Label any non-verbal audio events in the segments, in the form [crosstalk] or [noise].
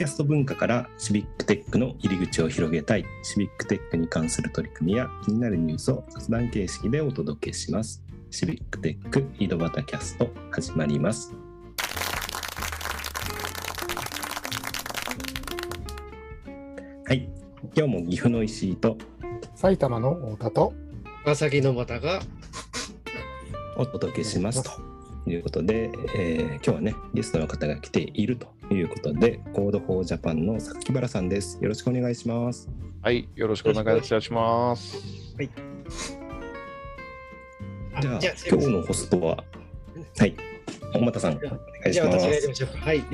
キャスト文化からシビックテックの入り口を広げたい、シビックテックに関する取り組みや気になるニュースを雑談形式でお届けします。シビックテック井戸端キャスト始まります。はい、今日も岐阜の石井と埼玉の太田と川崎の又がお届けしますということで、えー今日はねゲストの方が来ているということで Code for Japan の榊原さんです。よろしくお願いします。はい、よろしくお願いいたします。あじゃあすいません今日のホストははい。大俣さんお願いしまじゃあ私がやりすましょうか。はい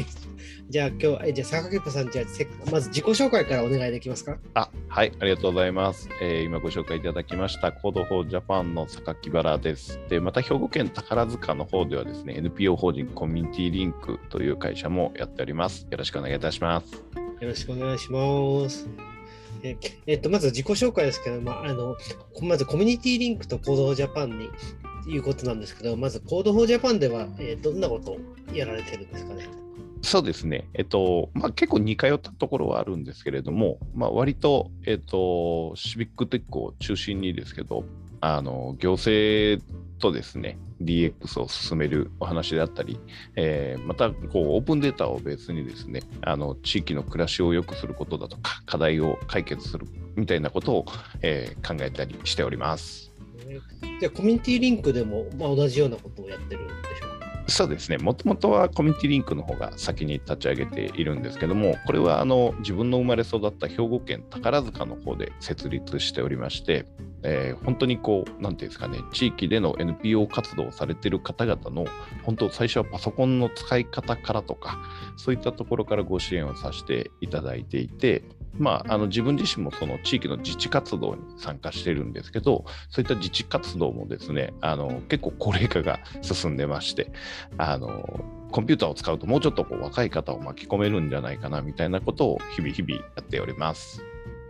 じゃあ今日えじゃあ榊原さんじゃあせっまず自己紹介からお願いできますか？あ、はい、ありがとうございます。えー今ご紹介いただきました、 Code for Japan の榊原です。で、また兵庫県宝塚の方ではですね、NPO 法人コミュニティリンクという会社もやっております。よろしくお願いいたします。よろしくお願いしますええっとまず自己紹介ですけど、まあ、あのまずコミュニティリンクと Code for Japan にいうことなんですけどまず Code for Japan では、えーどんなことをやられてるんですかね？そうですね、えっと、まあ、結構似通ったところはあるんですけれども、まあ、割と、えっと、シビックテックを中心にですけど、あの行政とですね、DX を進めるお話であったり、えーまたこうオープンデータをベースにですね、あの地域の暮らしを良くすることだとか、課題を解決するみたいなことを、えー考えたりしております。じゃあコミュニティリンクでも、まあ、同じようなことをやってるんでしょ？うかそうですね、もともとはコミュニティリンクの方が先に立ち上げているんですけども、これはあの自分の生まれ育った兵庫県宝塚の方で設立しておりまして、えー本当にこう、なんていうんですかね、地域での NPO 活動をされている方々の、本当、最初はパソコンの使い方からとか、そういったところからご支援をさせていただいていて、まあ、あの自分自身もその地域の自治活動に参加しているんですけど、そういった自治活動もですね、あの結構高齢化が進んでまして、あのコンピューターを使うともうちょっとこう若い方を巻き込めるんじゃないかなみたいなことを日々日々やっております。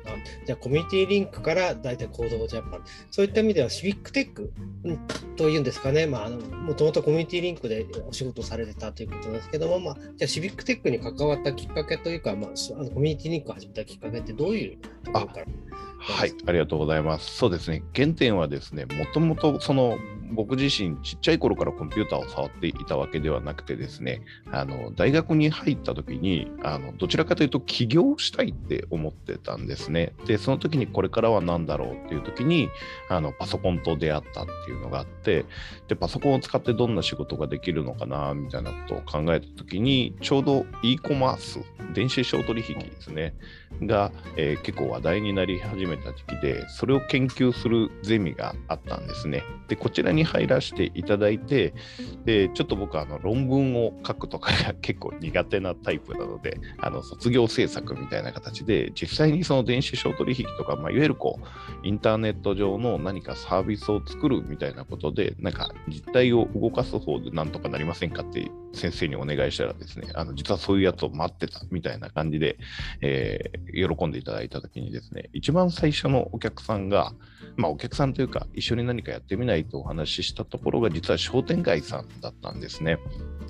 あじゃあコミュニティリンクから大体行動ジャパンそういった意味ではシビックテックうんというんですかね、もともとコミュニティリンクでお仕事されてたということですけども、まあ、じゃあシビックテックに関わったきっかけというか、まあ、しあのコミュニティリンクを始めたきっかけってどういうところから？はい、ありがとうございます。そうですね、原点はですね、もともとその僕自身、ちっちゃい頃からコンピューターを触っていたわけではなくてですね、あの大学に入った時にあの、どちらかというと起業したいって思ってたんですね。で、その時にこれからは何だろうっていう時に、あのパソコンと出会ったっていうのがあって、で、パソコンを使ってどんな仕事ができるのかなみたいなことを考えた時に、ちょうど e コマース、電子商取引ですね、が、えー結構話題になり始めた時期で、それを研究するゼミがあったんですね。で、こちらに入らせていただいて、で、ちょっと僕はあの論文を書くとかが結構苦手なタイプなので、あの卒業制作みたいな形で、実際にその電子商取引とか、まあ、いわゆるこう、インターネット上の何かサービスを作るみたいなことで、なんか実態を動かす方でなんとかなりませんかって先生にお願いしたらですね、あの実はそういうやつを待ってたみたいな感じで、えー喜んでいただいたときにですね、一番最初のお客さんが、まあお客さんというか、一緒に何かやってみないとお話ししたところが、実は商店街さんだったんですね。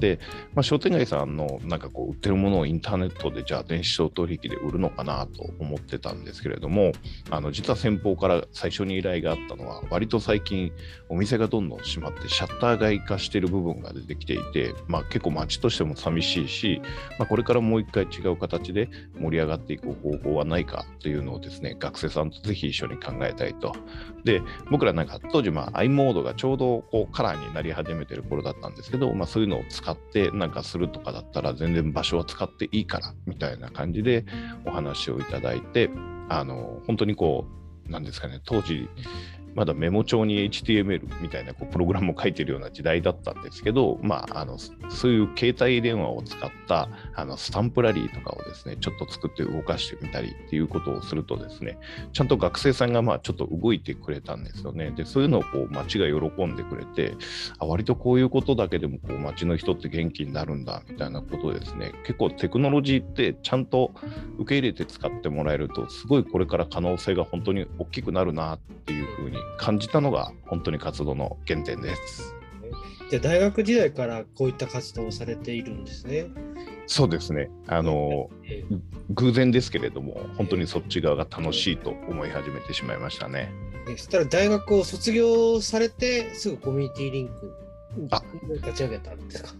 で、まあ、商店街さんのなんかこう売ってるものをインターネットでじゃあ電子商取引で売るのかなと思ってたんですけれども、あの実は先方から最初に依頼があったのは、割と最近お店がどんどん閉まってシャッター街化してる部分が出てきていて、まあ、結構街としても寂しいし、まあ、これからもう一回違う形で盛り上がっていく方法はないかというのをですね、学生さんとぜひ一緒に考えたいと。で、僕らなんか当時、まあ、i モードがちょうどこうカラーになり始めてる頃だったんですけど、まあ、そういうのを使ってなんかするとかだったら全然場所は使っていいからみたいな感じでお話をいただいて、あの、本当にこう、なんですかね、当時、まだメモ帳に HTML みたいなこうプログラムを書いてるような時代だったんですけど、まあ、あのそういう携帯電話を使ったあのスタンプラリーとかをですね、ちょっと作って動かしてみたりっていうことをするとですね、ちゃんと学生さんがまあちょっと動いてくれたんですよね。で、そういうのをこう街が喜んでくれて、あ割とこういうことだけでもこう街の人って元気になるんだみたいなことですね、結構テクノロジーってちゃんと受け入れて使ってもらえると、すごいこれから可能性が本当に大きくなるなっていうふうに感じたのが本当に活動の原点です。じゃあ大学時代からこういった活動をされているんですね。そうですね。あの、え偶然ですけれども、本当にそっち側が楽しいと思い始めてしまいましたね。ーそしたら大学を卒業されてすぐコミュニティリンクあ立ち上げたんですか？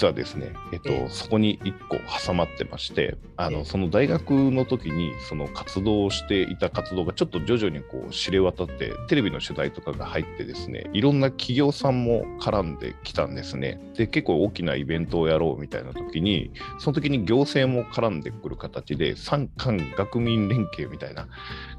実はですね、えっと、ええ。そこに1個挟まってましてあの、ええ。その大学の時にその活動をしていた活動がちょっと徐々にこう知れ渡ってテレビの取材とかが入ってですねいろんな企業さんも絡んできたんですね。で結構大きなイベントをやろうみたいな時にその時に行政も絡んでくる形で産官学民連携みたいな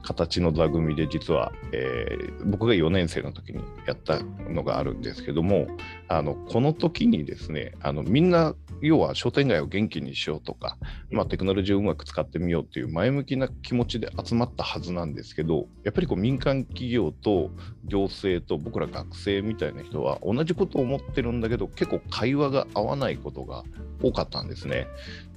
形の座組で実は、えー僕が4年生の時にやったのがあるんですけどもあのこの時にですねあのみんな要は商店街を元気にしようとか、まあ、テクノロジーをうまく使ってみようっていう前向きな気持ちで集まったはずなんですけどやっぱりこう民間企業と行政と僕ら学生みたいな人は同じことを思ってるんだけど結構会話が合わないことが多かったんですね。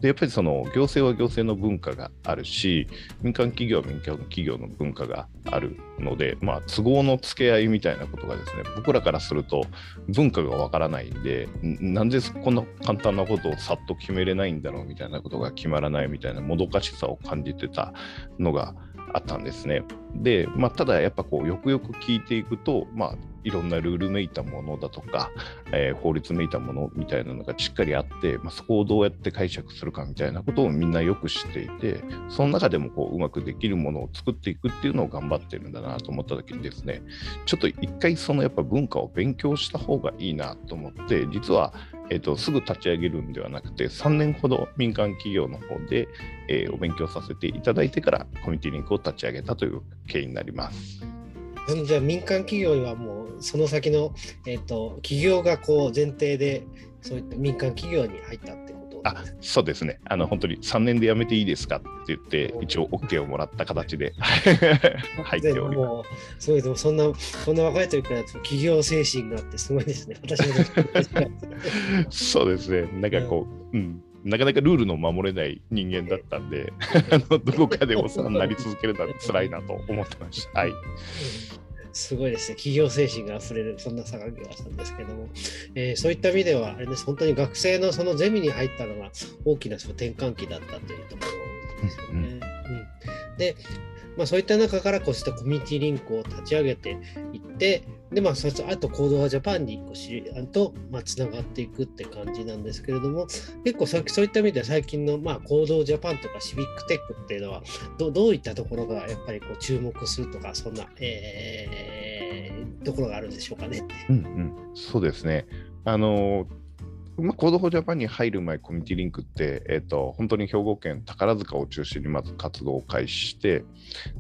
でやっぱりその行政は行政の文化があるし民間企業は民間企業の文化があるので、まあ、都合のつけ合いみたいなことがですね僕らからすると文化がわからないんでなんでこんな簡単なことをさっと決めれないんだろうみたいなことが決まらないみたいなもどかしさを感じてたのがあったんですね。で、まあ、ただやっぱこうよくよく聞いていくと、まあ、いろんなルールめいたものだとか、えー法律めいたものみたいなのがしっかりあって、まあ、そこをどうやって解釈するかみたいなことをみんなよく知っていてその中でもこううまくできるものを作っていくっていうのを頑張ってるんだなと思った時にですねちょっと一回そのやっぱ文化を勉強した方がいいなと思って実は、えー、とすぐ立ち上げるんではなくて3年ほど民間企業の方で、えーお勉強させていただいてからコミュニティリンクを立ち上げたという経緯になります。じゃあ民間企業はもうその先の、えー、と企業がこう前提でそういった民間企業に入ったってことあそうですね。あの本当に3年で辞めていいですかって言って、一応 OK をもらった形で [laughs] 入っております。すごいでもそんなそんな若い時から企業精神があってすごいですね。私もそうですね。なんかこう、うん、なかなかルールの守れない人間だったんで、あのどこかでお世話になり続けるのは辛いなと思ってました。はい。すごいですね。企業精神があふれる、そんな榊原さんですけども、えーそういった意味では、あれです、本当に学生のそのゼミに入ったのが大きなその転換期だったというところですよね。うんで、まあ、そういった中からこうしたコミュニティリンクを立ち上げていって、で、まあ、そあと、行動はジャパンにこう知りと、まあ、つながっていくって感じなんですけれども、結構さそういった意味では最近の、まあ、行動ジャパンとかシビックテックっていうのは、どどういったところがやっぱりこう注目するとか、そんな、えーところがあるんでしょうかね。うんうん、そうですね。あのまあ、コードフォージャパンに入る前、コミュニティリンクって、えっと本当に兵庫県宝塚を中心にまず活動を開始して、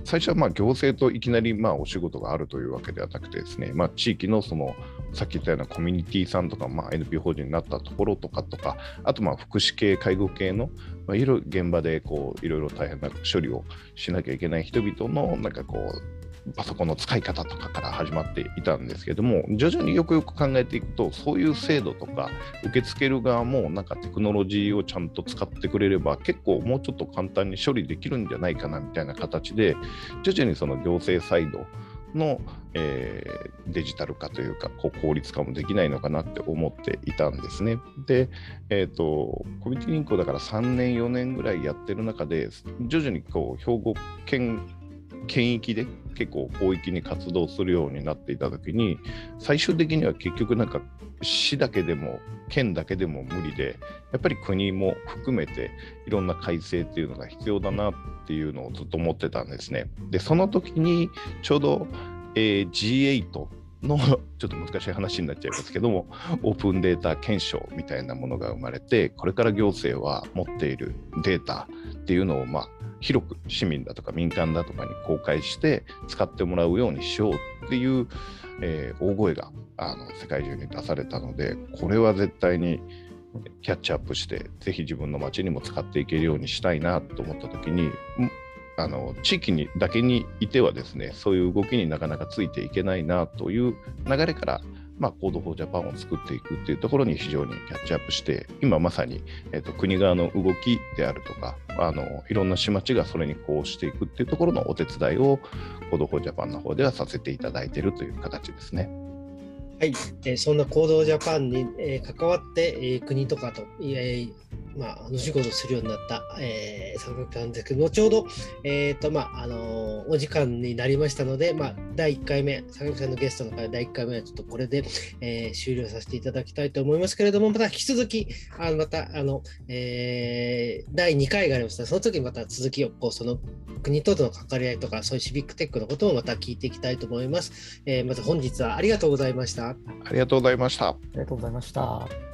最初はまあ行政といきなりまあお仕事があるというわけではなくてですね、まあ、地域のそのさっき言ったようなコミュニティさんとか、まあ、NP 法人になったところとかとか、あとまあ福祉系、介護系の、まあ、いろいろ現場でこういろいろ大変な処理をしなきゃいけない人々のなんかこうパソコンの使い方とかから始まっていたんですけども徐々によくよく考えていくとそういう制度とか受け付ける側もなんかテクノロジーをちゃんと使ってくれれば結構もうちょっと簡単に処理できるんじゃないかなみたいな形で徐々にその行政サイドの、えーデジタル化というかこう効率化もできないのかなって思っていたんですね。で、えー、とコミュニティリンクをだから3年4年ぐらいやってる中で徐々にこう兵庫県県域で結構広域に活動するようになっていた時に最終的には結局なんか市だけでも県だけでも無理でやっぱり国も含めていろんな改正っていうのが必要だなっていうのをずっと思ってたんですね。でその時にちょうど、えー G8 の [laughs] ちょっと難しい話になっちゃいますけどもオープンデータ検証みたいなものが生まれてこれから行政は持っているデータっていうのをまあ広く市民だとか民間だとかに公開して使ってもらうようにしようっていう、えー大声があの世界中に出されたのでこれは絶対にキャッチアップしてぜひ自分の街にも使っていけるようにしたいなと思った時にあの地域にだけにいてはですねそういう動きになかなかついていけないなという流れからまあ、 Code for Japan を作っていくっていうところに非常にキャッチアップして、今まさに、えっと国側の動きであるとか、あのいろんな市町がそれにこうしていくっていうところのお手伝いを、Code for Japan の方ではさせていただいているという形ですね。はい、えそんな Code for Japan に、え関わって、え国とかと、えまあ、あの仕事するようになった、えー、榊原さんですけど、後ほど、えっ、と、まあ、あのーお時間になりましたので、まあ、第1回目、榊原さんのゲストの回、第1回目はちょっとこれで、えー終了させていただきたいと思いますけれども、また引き続き、あのまた、あの、えー第2回がありましたその時にまた続きを、こう、その国との関わり合いとか、そういうシビックテックのこともまた聞いていきたいと思います。えーまず本日はありがとうございました。ありがとうございました。ありがとうございました。